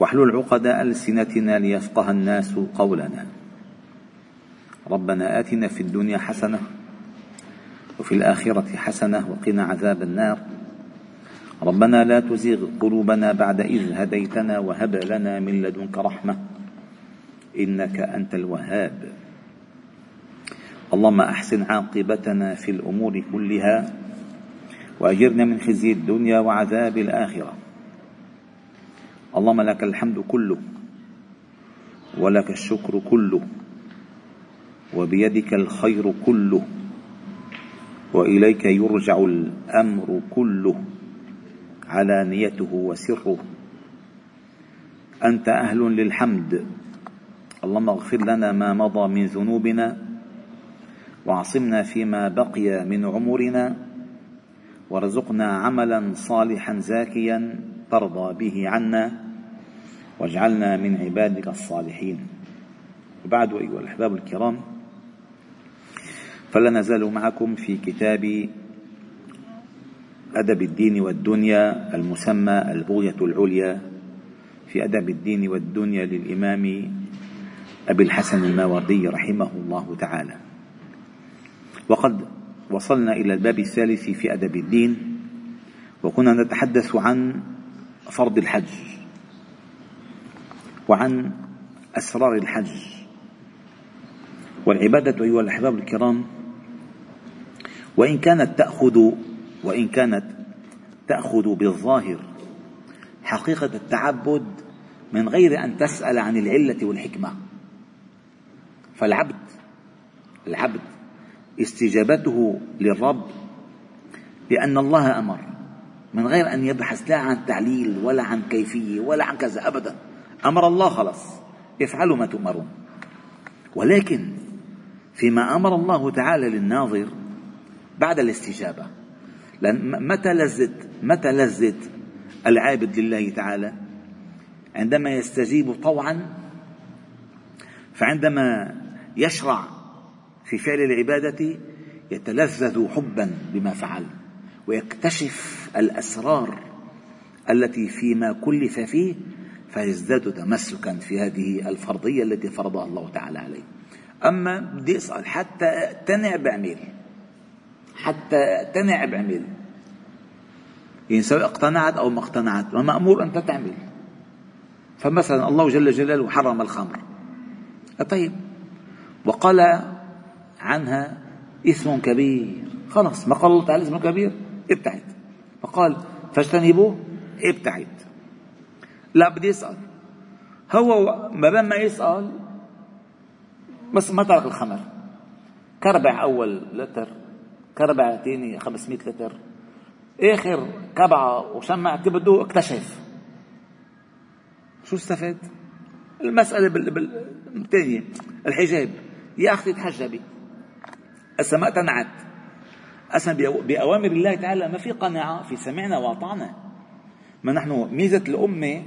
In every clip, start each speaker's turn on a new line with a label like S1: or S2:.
S1: واحلل عقد ألسنتنا ليفقه الناس قولنا. ربنا آتنا في الدنيا حسنة وفي الآخرة حسنة وقنا عذاب النار. ربنا لا تزغ قلوبنا بعد إذ هديتنا وهب لنا من لدنك رحمة إنك أنت الوهاب. اللهم أحسن عاقبتنا في الأمور كلها وأجرنا من خزي الدنيا وعذاب الآخرة. اللهم لك الحمد كله ولك الشكر كله وبيدك الخير كله وإليك يرجع الأمر كله علانيته وسره. أنت أهل للحمد. اللهم اغفر لنا ما مضى من ذنوبنا واعصمنا فيما بقي من عمرنا وارزقنا عملا صالحا زاكيا ترضى به عنا. واجعلنا من عبادك الصالحين. وبعد أيها الأحباب الكرام فلا نزال معكم في كتاب أدب الدين والدنيا المسمى البغية العليا. في أدب الدين والدنيا للإمام أبي الحسن الماوردي رحمه الله تعالى. وقد وصلنا إلى الباب الثالث في أدب الدين وكنا نتحدث عن فرض الحج. وعن أسرار الحج. والعبادة أيها الأحباب الكرام وإن كانت تأخذ وإن كانت تأخذ بالظاهر حقيقة التعبد من غير أن تسأل عن العلة والحكمة. فالعبد العبد استجابته للرب لأن الله أمر من غير أن يبحث لا عن تعليل ولا عن كيفية ولا عن كذا أبدا. أمر الله خلاص. افعلوا ما تؤمرون. ولكن فيما أمر الله تعالى للناظر بعد الاستجابة لأن متى لذت متى لذت العابد لله تعالى؟ عندما يستجيب طوعا فعندما يشرع في فعل العبادة يتلذذ حبا بما فعل ويكتشف الأسرار التي فيما كلف فيه فيزداد تمسكا في هذه الفرضية التي فرضها الله تعالى عليه. أما بدي أسأل حتى أقتنع بعمل حتى أقتنع بعمل يعني سواء اقتنعت أو ما اقتنعت ما مأمور أنت تعمل فمثلا الله جل جلاله حرم الخمر. طيب وقال عنها إثم كبير. خلاص ما قال الله تعالى اسم كبير؟ ابتعد. فقال فاجتنبوه ابتعد. لا بدي يسأل. هو ما بين ما يسأل بس ما ترك الخمر. كربع أول لتر كربع ثاني 500 لتر. آخر كبعة وشمع بده اكتشف. شو استفاد؟ المسألة بالثانية الحجاب. يا أختي تحجبي. هسه ما اقتنعت أصلا بأوامر الله تعالى ما في قناعة في سمعنا وأطعنا. ما نحن ميزة الأمة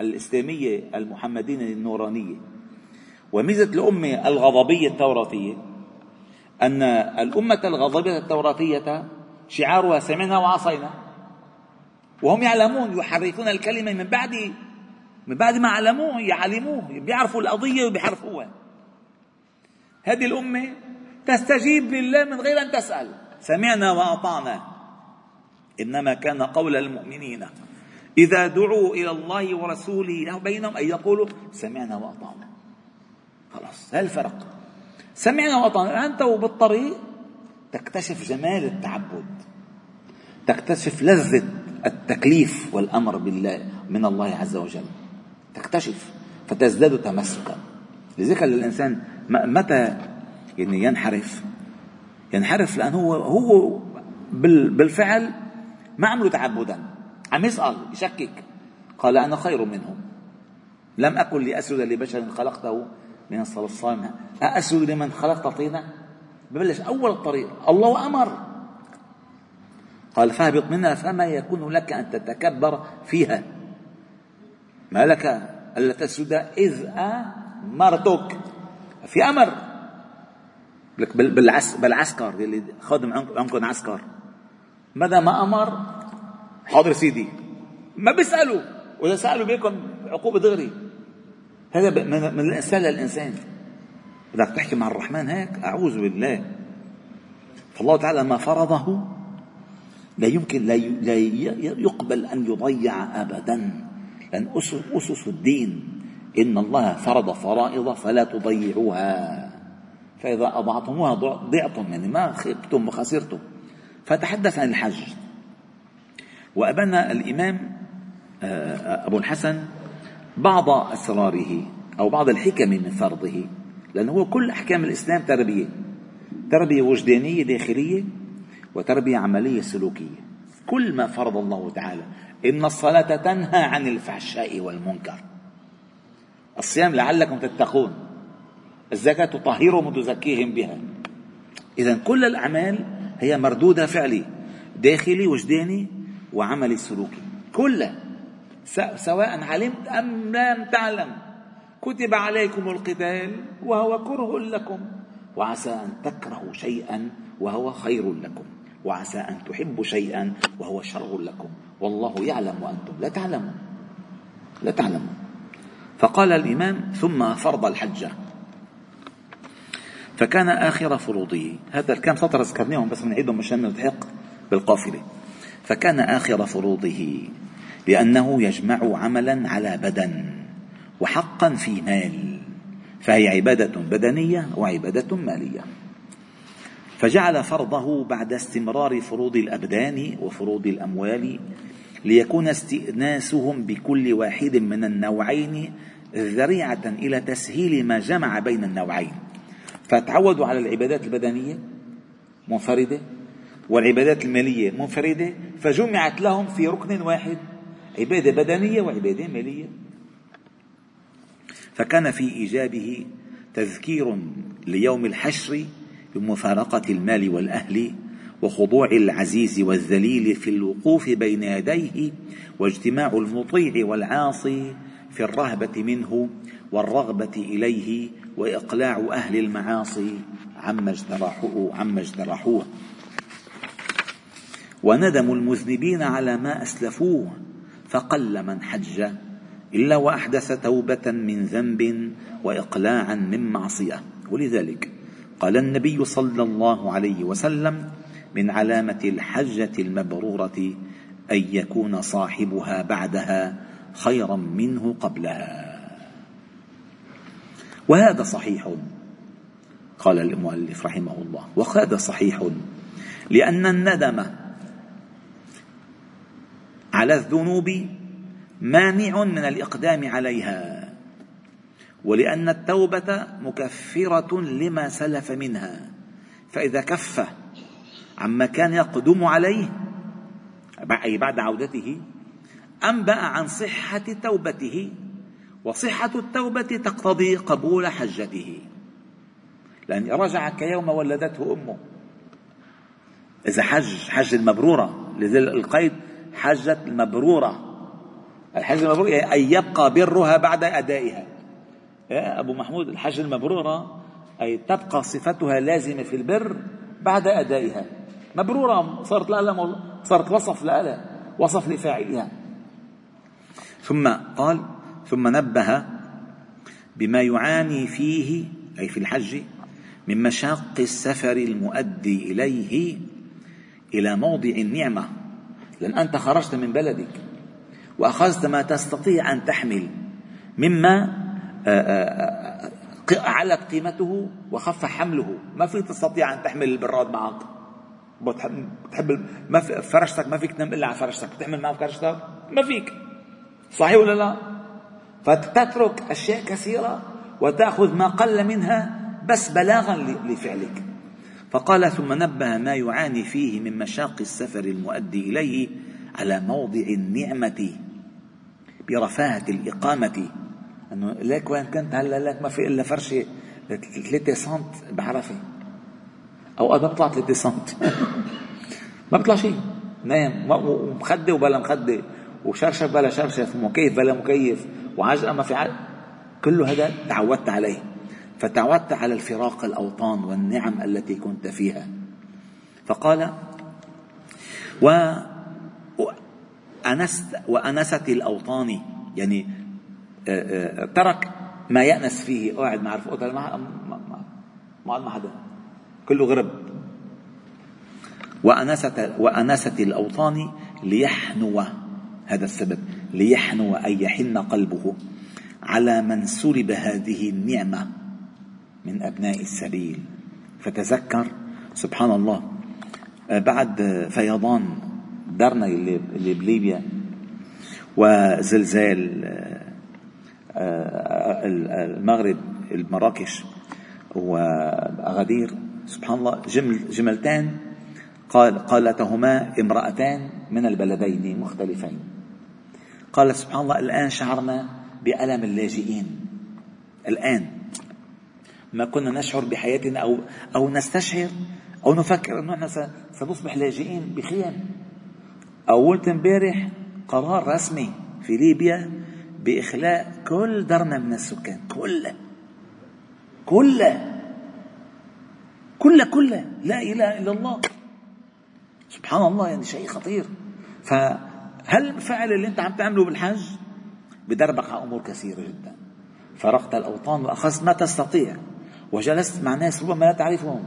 S1: الإسلامية المحمدية النورانية. وميزة الأمة الغضبية التوراتية أن الأمة الغضبية التوراتية شعارها سمعنا وعصينا وهم يعلمون يحرفون الكلمة من بعد من بعد ما علموه يعلموه بيعرفوا القضية وبيحرفوها هذه الأمة تستجيب لله من غير أن تسأل. سمعنا وأطعنا. إنما كان قول المؤمنين. إذا دعوا إلى الله ورسوله بينهم أن يقولوا سمعنا وأطعنا. خلاص الفرق. سمعنا وأطعنا. أنت وبالطريق تكتشف جمال التعبد. تكتشف لذة التكليف والأمر بالله من الله عز وجل. تكتشف فتزداد تمسكا. لذلك الإنسان متى يعني ينحرف؟ ينحرف لأنه هو هو بالفعل ما عمله تعبدا. عم يسأل يشكك. قال أنا خير منهم. لم أكن لأسجد لبشر خلقته من الصلصال. أأسجد لمن خلقت طينا؟ ببلش أول الطريق. الله أمر. قال فاهبط منها فما يكون لك أن تتكبر فيها. ما لك ألا تسجد إذ أمرتك. في أمر. بالعسكر اللي خادم عنكم عسكر. ماذا ما أمر؟ حاضر سيدي. ما بيسألوا. وإذا سألوا بيكون عقوبة دغري. هذا من الإنسان. للإنسان بدك تحكي مع الرحمن هيك أعوذ بالله. فالله تعالى ما فرضه لا يمكن لا لا يقبل أن يضيع أبدا. لأن أسس الدين. إن الله فرض فرائض فلا تضيعوها. فإذا أضعتموها ضعتم. يعني ما خبتم وخسرتم. فتحدث عن الحج. وأبنى الإمام آه، أبو الحسن بعض أسراره أو بعض الحكم من فرضه لأنه هو كل أحكام الإسلام تربية تربية وجدانية داخلية وتربية عملية سلوكية. كل ما فرض الله تعالى إن الصلاة تنهى عن الفحشاء والمنكر. الصيام لعلكم تتقون. الزكاة تطهرهم وتزكيهم بها. إذا كل الأعمال هي مردودة فعلي داخلي وجداني وعملي سلوكي. كلها سواء علمت أم لم تعلم. كتب عليكم القتال وهو كره لكم. وعسى أن تكرهوا شيئا وهو خير لكم. وعسى أن تحبوا شيئا وهو شر لكم. والله يعلم وأنتم لا تعلمون. لا تعلمون. فقال الإمام ثم فرض الحجة فكان آخر فروضه. هذا الكام سطر ذكرناهم بس بنعيدهم مشان نلحق بالقافلة. فكان آخر فروضه لأنه يجمع عملا على بدن وحقا في مال فهي عبادة بدنية وعبادة مالية. فجعل فرضه بعد استمرار فروض الأبدان وفروض الأموال ليكون استئناسهم بكل واحد من النوعين ذريعة إلى تسهيل ما جمع بين النوعين. فتعودوا على العبادات البدنية منفردة والعبادات المالية منفردة فجمعت لهم في ركن واحد عبادة بدنية وعبادة مالية. فكان في إيجابه تذكير ليوم الحشر بمفارقة المال والأهل وخضوع العزيز والذليل في الوقوف بين يديه واجتماع المطيع والعاصي في الرهبة منه والرغبة إليه وإقلاع أهل المعاصي عما اجترحوه عما اجترحوه. وندم المذنبين على ما أسلفوه فقل من حج إلا وأحدث توبة من ذنب وإقلاعا من معصية. ولذلك قال النبي صلى الله عليه وسلم من علامة الحجة المبرورة أن يكون صاحبها بعدها خيرا منه قبلها. وهذا صحيح قال المؤلف رحمه الله. وهذا صحيح لأن الندم على الذنوب مانع من الإقدام عليها ولأن التوبة مكفرة لما سلف منها فإذا كف عما كان يقدم عليه أي بعد عودته أنبأ عن صحة توبته وصحة التوبة تقتضي قبول حجته. لأن رجع كيوم ولدته أمه. إذا حج حج المبرورة لذلك القيد حجة المبرورة. الحج المبرورة أن يبقى برها بعد أدائها. يا أبو محمود الحج المبرورة أي تبقى صفتها لازمة في البر بعد أدائها. مبرورة صارت لها صارت وصف لها وصف لفاعلها. ثم قال ثم نبه بما يعاني فيه أي في الحج من مشاق السفر المؤدي إليه إلى موضع النعمة. لأن أنت خرجت من بلدك وأخذت ما تستطيع أن تحمل مما علت قيمته وخف حمله. ما فيك تستطيع أن تحمل البراد معك. بتحب ما في فرشتك ما فيك تنام إلا على فرشتك. بتحمل معك فرشتك ما فيك. صحيح ولا لا؟ فتترك أشياء كثيرة وتأخذ ما قل منها بس بلاغا لفعلك. فقال ثم نبه ما يعاني فيه من مشاق السفر المؤدي إليه على موضع النعمة برفاهة الإقامة. أنه ليك وين كنت؟ هلا لك ما في إلا فرشه 3 سنت بعرفه اوقات ما بيطلع 3 سنت. ما بيطلع شيء. نايم. ومخده وبلا مخدة. وشرشف بلا شرشف. ومكيف بلا مكيف. وعجقة ما في عجقه كل هذا تعودت عليه. فتعودت على الفراق الأوطان والنعم التي كنت فيها. فقال و أنست وأنست الأوطان. يعني آه، آه، ترك ما يأنس فيه. قاعد مع رفقته ما ما مع حدا. كله غرب. وأنست وأنست الأوطان ليحنو هذا السبب ليحنو أي يحن قلبه على من سلب هذه النعمة. من أبناء السبيل. فتذكر سبحان الله آه، بعد فيضان درنا اللي, بليبيا وزلزال آه، آه، المغرب المراكش وأغادير. سبحان الله جمل جملتان قال قالتهما امرأتان من البلدين مختلفين. قال سبحان الله الآن شعرنا بألم اللاجئين. الآن. ما كنا نشعر بحياتنا أو أو نستشعر أو نفكر أنه نحن سنصبح لاجئين بخيم أولت امبارح قرار رسمي في ليبيا بإخلاء كل درنا من السكان كله كله كله كله لا إله إلا الله. سبحان الله يعني شيء خطير. فهل الفعل اللي أنت عم تعمله بالحج؟ بدربك على أمور كثيرة جدا. فرقت الأوطان وأخذت ما تستطيع. وجلست مع ناس ربما لا تعرفهم.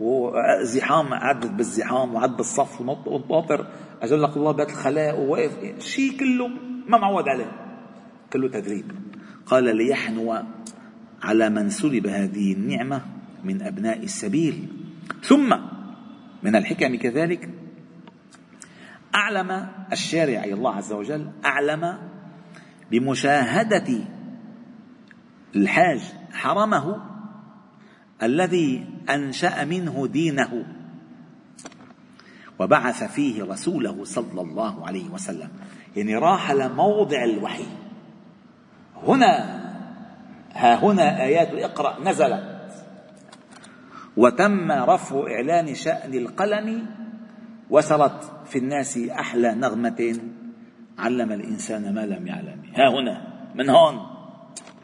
S1: وزحام قعدت بالزحام وقعدت بالصف ونطاطر اجلك الله بيت الخلاء وواقف. شيء كله ما معود عليه. كله تدريب. قال ليحنو على من سلب هذه النعمة من أبناء السبيل. ثم من الحكم كذلك أعلم الشارع الله عز وجل أعلم بمشاهدة الحاج حرمه الذي أنشأ منه دينه وبعث فيه رسوله صلى الله عليه وسلم. يعني راح لموضع الوحي. هنا ها هنا آيات اقرأ نزلت. وتم رفع إعلان شأن القلم وصلت في الناس أحلى نغمة علم الإنسان ما لم يعلم. ها هنا من هون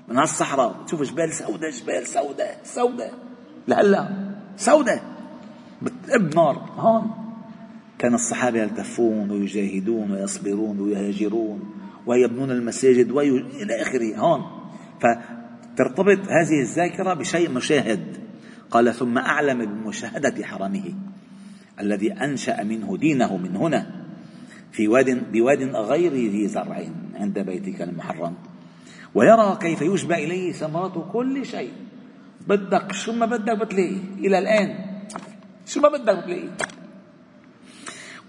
S1: من هالصحراء. تشوف جبال سوداء جبال سوداء سوداء. لهلا سوداء. بتقب نار. هون. كان الصحابة يلتفون ويجاهدون ويصبرون ويهاجرون ويبنون المساجد وي... إلى آخره. هون. فترتبط هذه الذاكرة بشيء مشاهد. قال ثم أعلم بمشاهدة حرمه الذي أنشأ منه دينه من هنا في واد بواد غير ذي زرع عند بيتك المحرم. ويرى كيف يشبع إليه ثمرات كل شيء. بدك شو ما بدك بتلاقي. إلى الآن. شو ما بدك بتلاقي.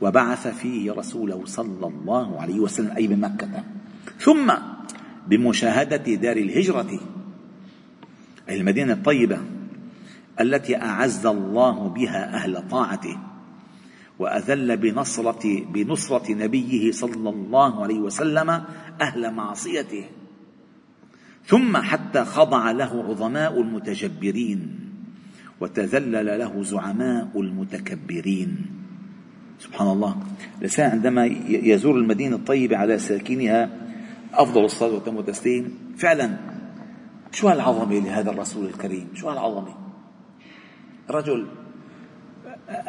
S1: وبعث فيه رسوله صلى الله عليه وسلم أي بمكة. ثم بمشاهدة دار الهجرة أي المدينة الطيبة التي أعز الله بها أهل طاعته وأذل بنصرة بنصرة نبيه صلى الله عليه وسلم أهل معصيته. ثم حتى خضع له عظماء المتجبرين وتذلل له زعماء المتكبرين. سبحان الله. الإنسان عندما يزور المدينة الطيبة على ساكنها أفضل الصلاة والتم والتسليم. فعلا شو هالعظمة لهذا الرسول الكريم؟ شو هالعظمة رجل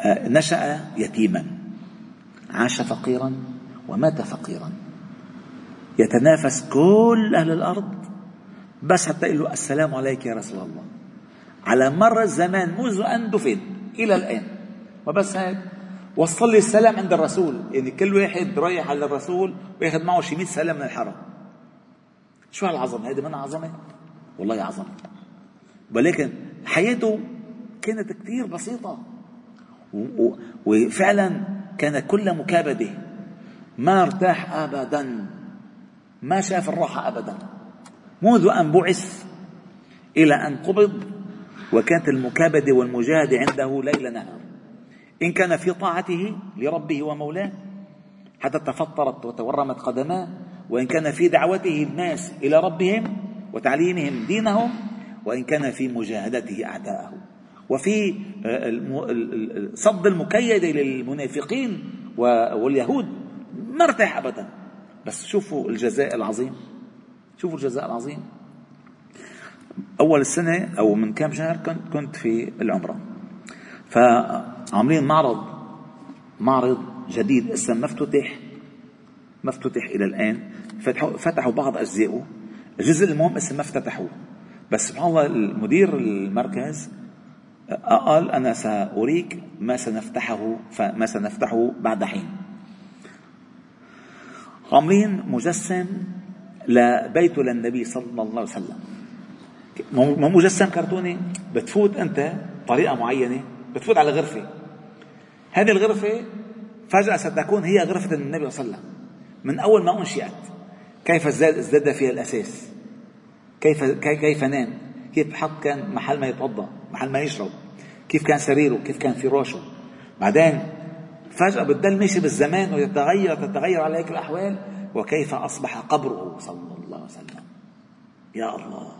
S1: نشأ يتيما عاش فقيرا ومات فقيرا. يتنافس كل أهل الأرض بس حتى يقول له السلام عليك يا رسول الله. على مر الزمان منذ أن دفن إلى الآن. وبس هيك. وصل لي السلام عند الرسول. يعني كل واحد رايح على الرسول وياخذ معه شي 100 سلام من الحرم. شو هالعظمة؟ هذه من عظمة؟ والله عظمة. ولكن حياته كانت كثير بسيطة. وفعلا كان كل مكابدة ما ارتاح أبدا. ما شاف الراحة أبدا. منذ أن بعث إلى أن قبض وكانت المكابدة والمجاهدة عنده ليل نهار. إن كان في طاعته لربه ومولاه حتى تفطرت وتورمت قدماه وإن كان في دعوته الناس إلى ربهم وتعليمهم دينهم وإن كان في مجاهدته أعداءه. وفي صد المكيدة للمنافقين واليهود ما ارتاح أبدا. بس شوفوا الجزاء العظيم. شوفوا الجزاء العظيم؟ أول السنة أو من كم شهر كنت كنت في العمرة. فعاملين معرض معرض جديد اسمه مفتتح. مفتتح إلى الآن. فتحوا, فتحوا بعض أجزائه. الجزء المهم اسمه ما افتتحوه. بس سبحان الله المدير المركز قال أنا سأريك ما سنفتحه ما سنفتحه بعد حين. عاملين مجسم لبيت للنبي صلى الله عليه وسلم. مو مجسم كرتوني؟ بتفوت أنت طريقة معينة بتفوت على غرفة. هذه الغرفة فجأة ستكون هي غرفة النبي صلى الله عليه وسلم. من أول ما أنشئت كيف ازداد فيها الأساس؟ كيف كيف نام؟ كيف حط كان محل ما يتوضأ محل ما يشرب؟ كيف كان سريره؟ كيف كان فراشه؟ بعدين فجأة بتضل ماشي بالزمان ويتغير تتغير عليك الأحوال. وكيف أصبح قبره صلى الله عليه وسلم. يا الله.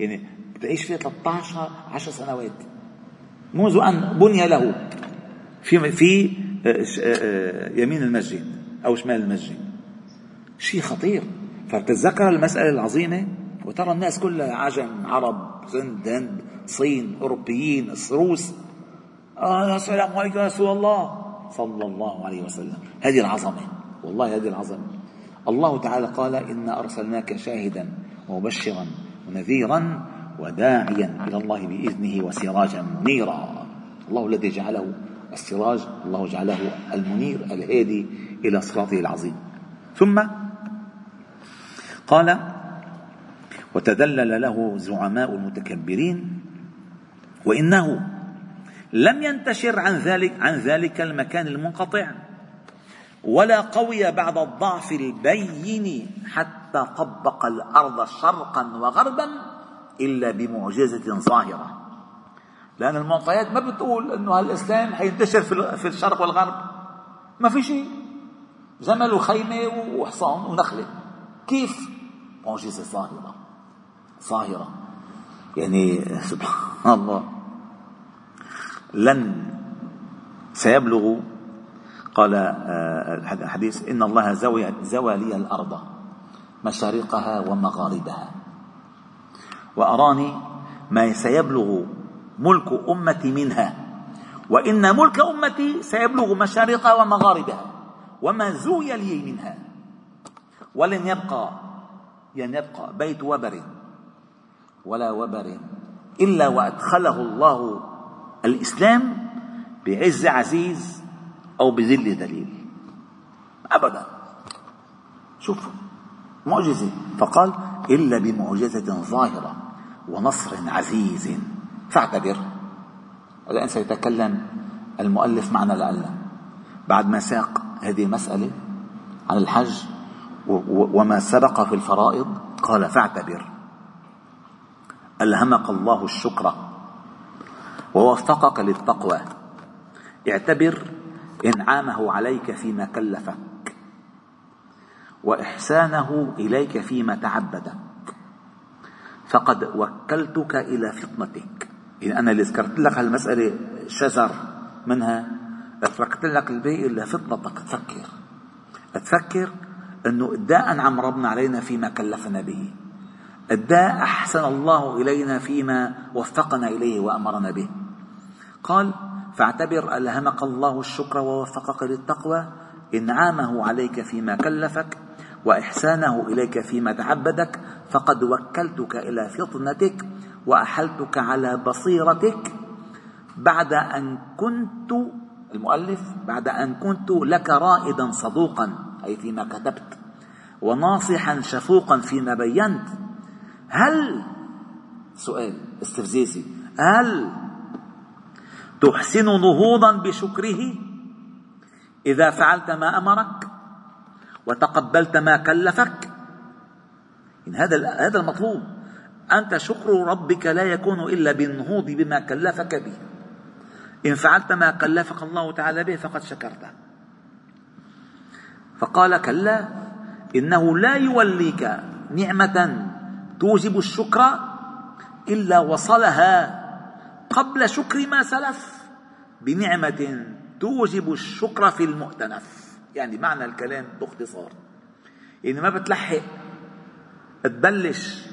S1: يعني بتعيش فيه 13 10 سنوات. منذ أن بني له في في آه، آه، يمين المسجد أو شمال المسجد. شيء خطير. فبتتذكر المسألة العظيمة وترى الناس كلها عجم عرب هند هند صين أوروبيين الروس آه السلام عليكم يا رسول الله. صلى الله عليه وسلم. هذه العظمة. والله هذه العظمة. الله تعالى قال إنا أرسلناك شاهدا ومبشرا ونذيرا وداعيا إلى الله بإذنه وسراجا منيرا. الله الذي جعله السراج الله جعله المنير الهادي إلى صراطه العظيم. ثم قال وتذلل له زعماء المتكبرين وإنه لم ينتشر عن ذلك عن ذلك المكان المنقطع. ولا قوي بعد الضعف البين حتى طبق الأرض شرقا وغربا إلا بمعجزة ظاهرة. لأن المعطيات ما بتقول إنه الاسلام حينتشر في الشرق والغرب. ما في شيء. جمل وخيمة وحصان ونخلة. كيف؟ معجزة ظاهرة. ظاهرة. يعني سبحان الله. لن سيبلغ قال آه، الحديث إن الله زوى, زوى لي الأرض مشارقها ومغاربها. وأراني ما سيبلغ ملك أمتي منها وإن ملك أمتي سيبلغ مشارقها ومغاربها وما زوي لي منها. ولن يبقى لن يبقى بيت وبر ولا وبر إلا وأدخله الله الإسلام بعز عزيز أو بذل دليل. أبدا. شوف معجزة. فقال إلا بمعجزة ظاهرة ونصر عزيز. فاعتبر. الآن سيتكلم المؤلف معنا لعلنا بعد ما ساق هذه المسألة عن الحج وما سبق في الفرائض قال فاعتبر. ألهمك الله الشكر ووفقك للتقوى. اعتبر إنعامه عليك فيما كلفك وإحسانه إليك فيما تعبدك. فقد وكلتك إلى فطنتك. يعني أنا اللي ذكرت لك هالمسألة شزر منها تركت لك الباقي إلا فطنتك. تفكر. تفكر إنه قد أنعم ربنا علينا فيما كلفنا به. قد أحسن الله إلينا فيما وفقنا إليه وأمرنا به. قال فاعتبر ألهمك الله الشكر ووفقك للتقوى إنعامه عليك فيما كلفك وإحسانه إليك فيما تعبدك فقد وكلتك إلى فطنتك وأحلتك على بصيرتك. بعد أن كنت المؤلف بعد أن كنت لك رائدا صدوقا أي فيما كتبت وناصحا شفوقا فيما بينت. هل سؤال استفزازي هل تحسن نهوضا بشكره؟ إذا فعلت ما أمرك وتقبلت ما كلفك. إن هذا هذا المطلوب. أنت شكر ربك لا يكون إلا بالنهوض بما كلفك به. إن فعلت ما كلفك الله تعالى به فقد شكرته. فقال كلا إنه لا يوليك نعمة توجب الشكر إلا وصلها قبل شكر ما سلف بنعمة توجب الشكر في المؤتنف. يعني معنى الكلام باختصار. يعني ما بتلحق تبلش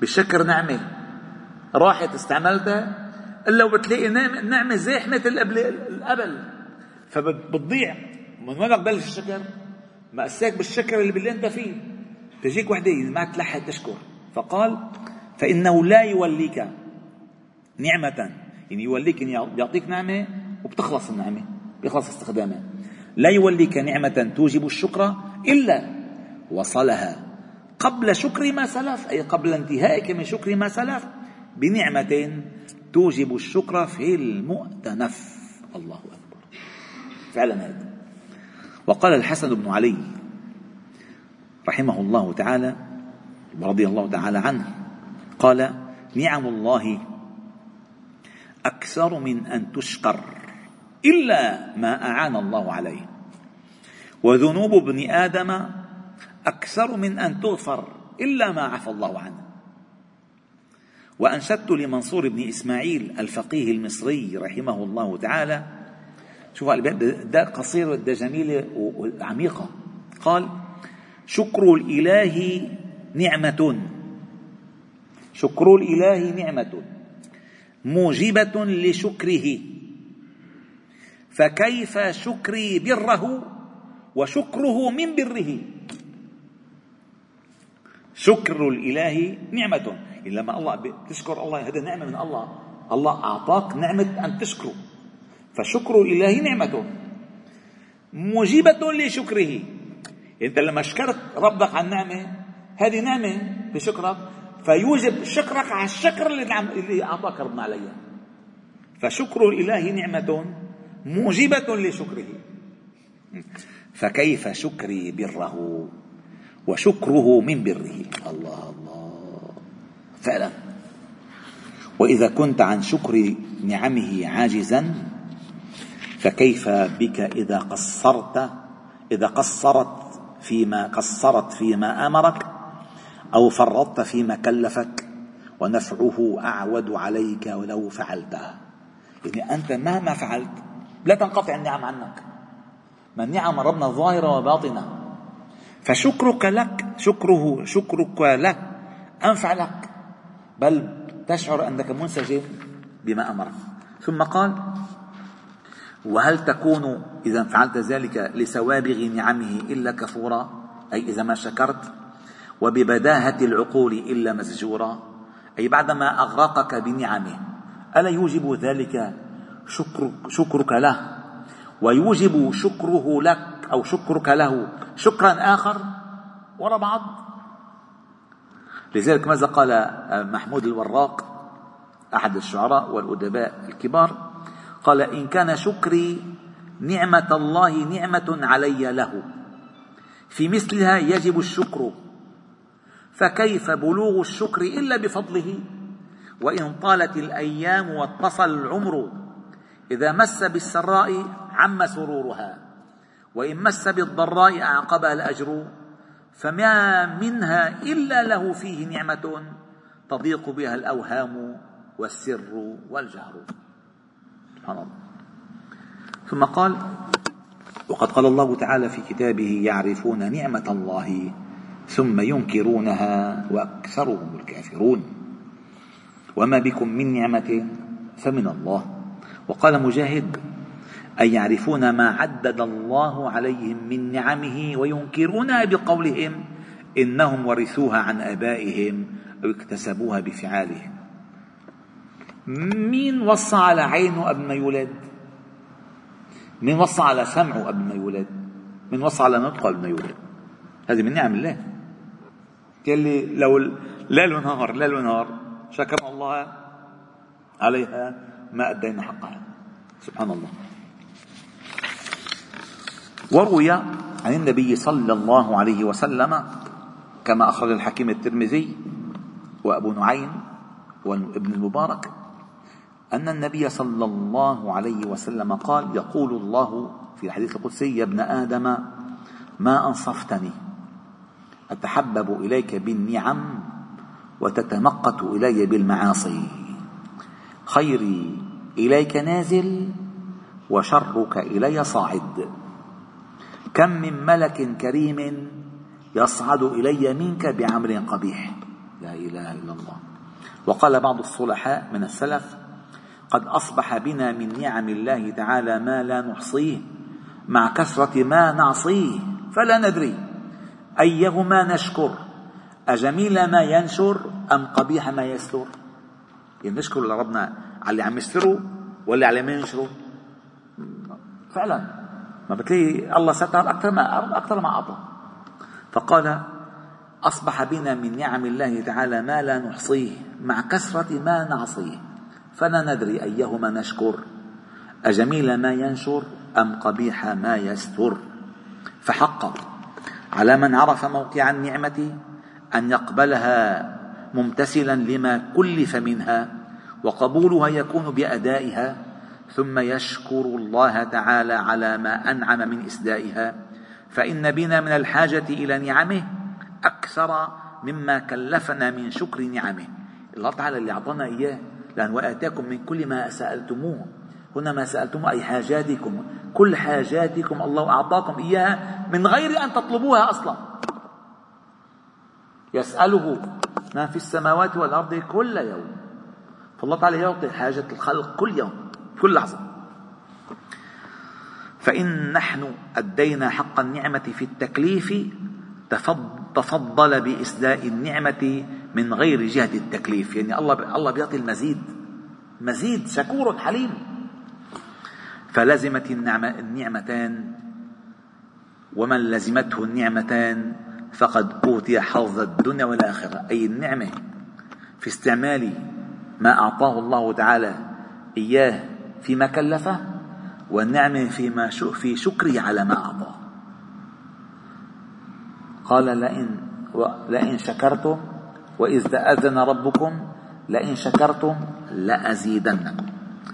S1: بشكر نعمة راحت استعملتها إلا وبتلاقي نعمة زاحمة القبل. فبتضيع من وين بدك تبلش الشكر؟ مأساك بالشكر اللي باللي أنت فيه. تجيك وحدة ما تلحق تشكر. فقال فإنه لا يوليك نعمة يعني يوليك يعطيك نعمة وبتخلص النعمة بيخلص استخدامها. لا يوليك نعمة توجب الشكر إلا وصلها. قبل شكر ما سلف أي قبل انتهائك من شكر ما سلف بنعمة توجب الشكر في المؤتنف. الله أكبر. فعلا هذا. وقال الحسن بن علي رحمه الله تعالى ورضي الله تعالى عنه قال نعم الله أكثر من أن تشكر إلا ما أعان الله عليه. وذنوب ابن آدم أكثر من أن تغفر إلا ما عفى الله عنه. وأنشدت لمنصور بن إسماعيل الفقيه المصري رحمه الله تعالى. شوف ده قصير ده جميلة وعميقة قال شكر الإله نعمة. شكر الإله نعمة. موجبة لشكره. فكيف شكري بره وشكره من بره؟ شكر الإله نعمة. لما الله تشكر الله هذا نعمة من الله. الله أعطاك نعمة أن تشكره. فشكر الإله نعمة. موجبة لشكره. أنت لما شكرت ربك على النعمة هذه نعمة بشكرك فيوجب شكرك على الشكر اللي نعم اللي أعطاك ربنا عليها فشكر الإله نعمة موجبة لشكره. فكيف شكري بره وشكره من بره؟ الله الله. فعلا. وإذا كنت عن شكر نعمه عاجزا فكيف بك إذا قصرت إذا قصرت فيما قصرت فيما آمرك؟ أو فرطت فيما كلفك ونفعه أعود عليك ولو فعلته يعني أنت مهما فعلت لا تنقطع النعم عنك. ما النعم ربنا ظاهرة وباطنة. فشكرك لك شكره شكرك له أنفع لك. بل تشعر أنك منسجم بما أمرك. ثم قال وهل تكون إذا فعلت ذلك لسوابغ نعمه إلا كفورا؟ أي إذا ما شكرت وببداهة العقول إلا مسجورا أي بعدما أغرقك بنعمه ألا يوجب ذلك شكرك, شكرك له؟ ويوجب شكره لك أو شكرك له شكرا آخر؟ وراء بعض. لذلك ماذا قال محمود الوراق أحد الشعراء والأدباء الكبار؟ قال إن كان شكري نعمة الله نعمة علي له. في مثلها يجب الشكر فكيف بلوغ الشكر إلا بفضله؟ وإن طالت الأيام واتصل العمر إذا مس بالسراء عم سرورها وإن مس بالضراء أعقبها الأجر فما منها إلا له فيه نعمة تضيق بها الأوهام والسر والجهر. سبحان الله. ثم قال وقد قال الله تعالى في كتابه يعرفون نعمة الله ثم ينكرونها وأكثرهم الكافرون. وما بكم من نعمة فمن الله. وقال مجاهد أي يعرفون ما عدد الله عليهم من نعمه وينكرونها بقولهم إنهم ورثوها عن آبائهم أو اكتسبوها بفعالهم. مين وصى على عينه قبل ما يولد؟ مين وصى على سمعه قبل ما يولد؟ مين وصى على نطقه قبل ما يولد؟ هذه من نعم الله. اللي لو ليل ونهار ليل ونهار شكرنا الله عليها ما أدينا حقها. سبحان الله. وروي عن النبي صلى الله عليه وسلم كما أخرج الحكيم الترمذي وأبو نعيم وابن المبارك أن النبي صلى الله عليه وسلم قال يقول الله في الحديث القدسي يا ابن آدم ما أنصفتني أتحبب إليك بالنعم وتتمقت إلي بالمعاصي. خيري إليك نازل وشرك إلي صاعد. كم من ملك كريم يصعد إلي منك بعمل قبيح. لا إله إلا الله. وقال بعض الصلحاء من السلف قد أصبح بنا من نعم الله تعالى ما لا نحصيه مع كثرة ما نعصيه فلا ندري. أيهما نشكر؟ أجميل ما ينشر أم قبيح ما يستر يعني نشكر لربنا على اللي عم يستره ولا على ما ينشره. فعلا. ما بتلاقي الله ستر أكثر ما أكثر ما أعطى. فقال أصبح بنا من نعم الله تعالى ما لا نحصيه مع كثرة ما نعصيه. فلا ندري أيهما نشكر. أجميل ما ينشر أم قبيح ما يستر. فحق. على من عرف موقع النعمة أن يقبلها ممتثلا لما كلف منها وقبولها يكون بأدائها ثم يشكر الله تعالى على ما أنعم من إسدائها فإن بنا من الحاجة إلى نعمه أكثر مما كلفنا من شكر نعمه. الله تعالى اللي أعطانا إياه لأن وآتاكم من كل ما سألتموه. هنا ما سألتم أي حاجاتكم. كل حاجاتكم الله أعطاكم إياها من غير أن تطلبوها أصلا. يسأله ما في السماوات والأرض كل يوم. فالله تعالى يعطي حاجة الخلق كل يوم كل لحظة. فإن نحن أدينا حق النعمة في التكليف تفضل بإسداء النعمة من غير جهة التكليف. يعني الله الله بيعطي المزيد. مزيد شكور حليم. فلزمت النعمتان. ومن لزمته النعمتان فقد أوتي حظ الدنيا والآخرة. أي النعمة في استعمال ما أعطاه الله تعالى إياه فيما كلفه والنعمة فيما في شكره على ما أعطاه. قال لئن لئن شكرتم وإذ تأذن ربكم لئن شكرتم لأزيدنكم.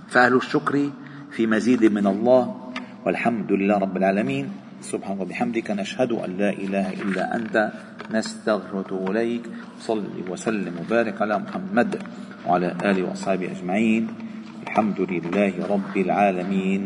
S1: فأهل الشكر في مزيد من الله والحمد لله رب العالمين. سبحانك وبحمدك نشهد أن لا إله إلا أنت نستغفرك إليك صل وسلم وبارك على محمد وعلى آله وأصحابه أجمعين. الحمد لله رب العالمين.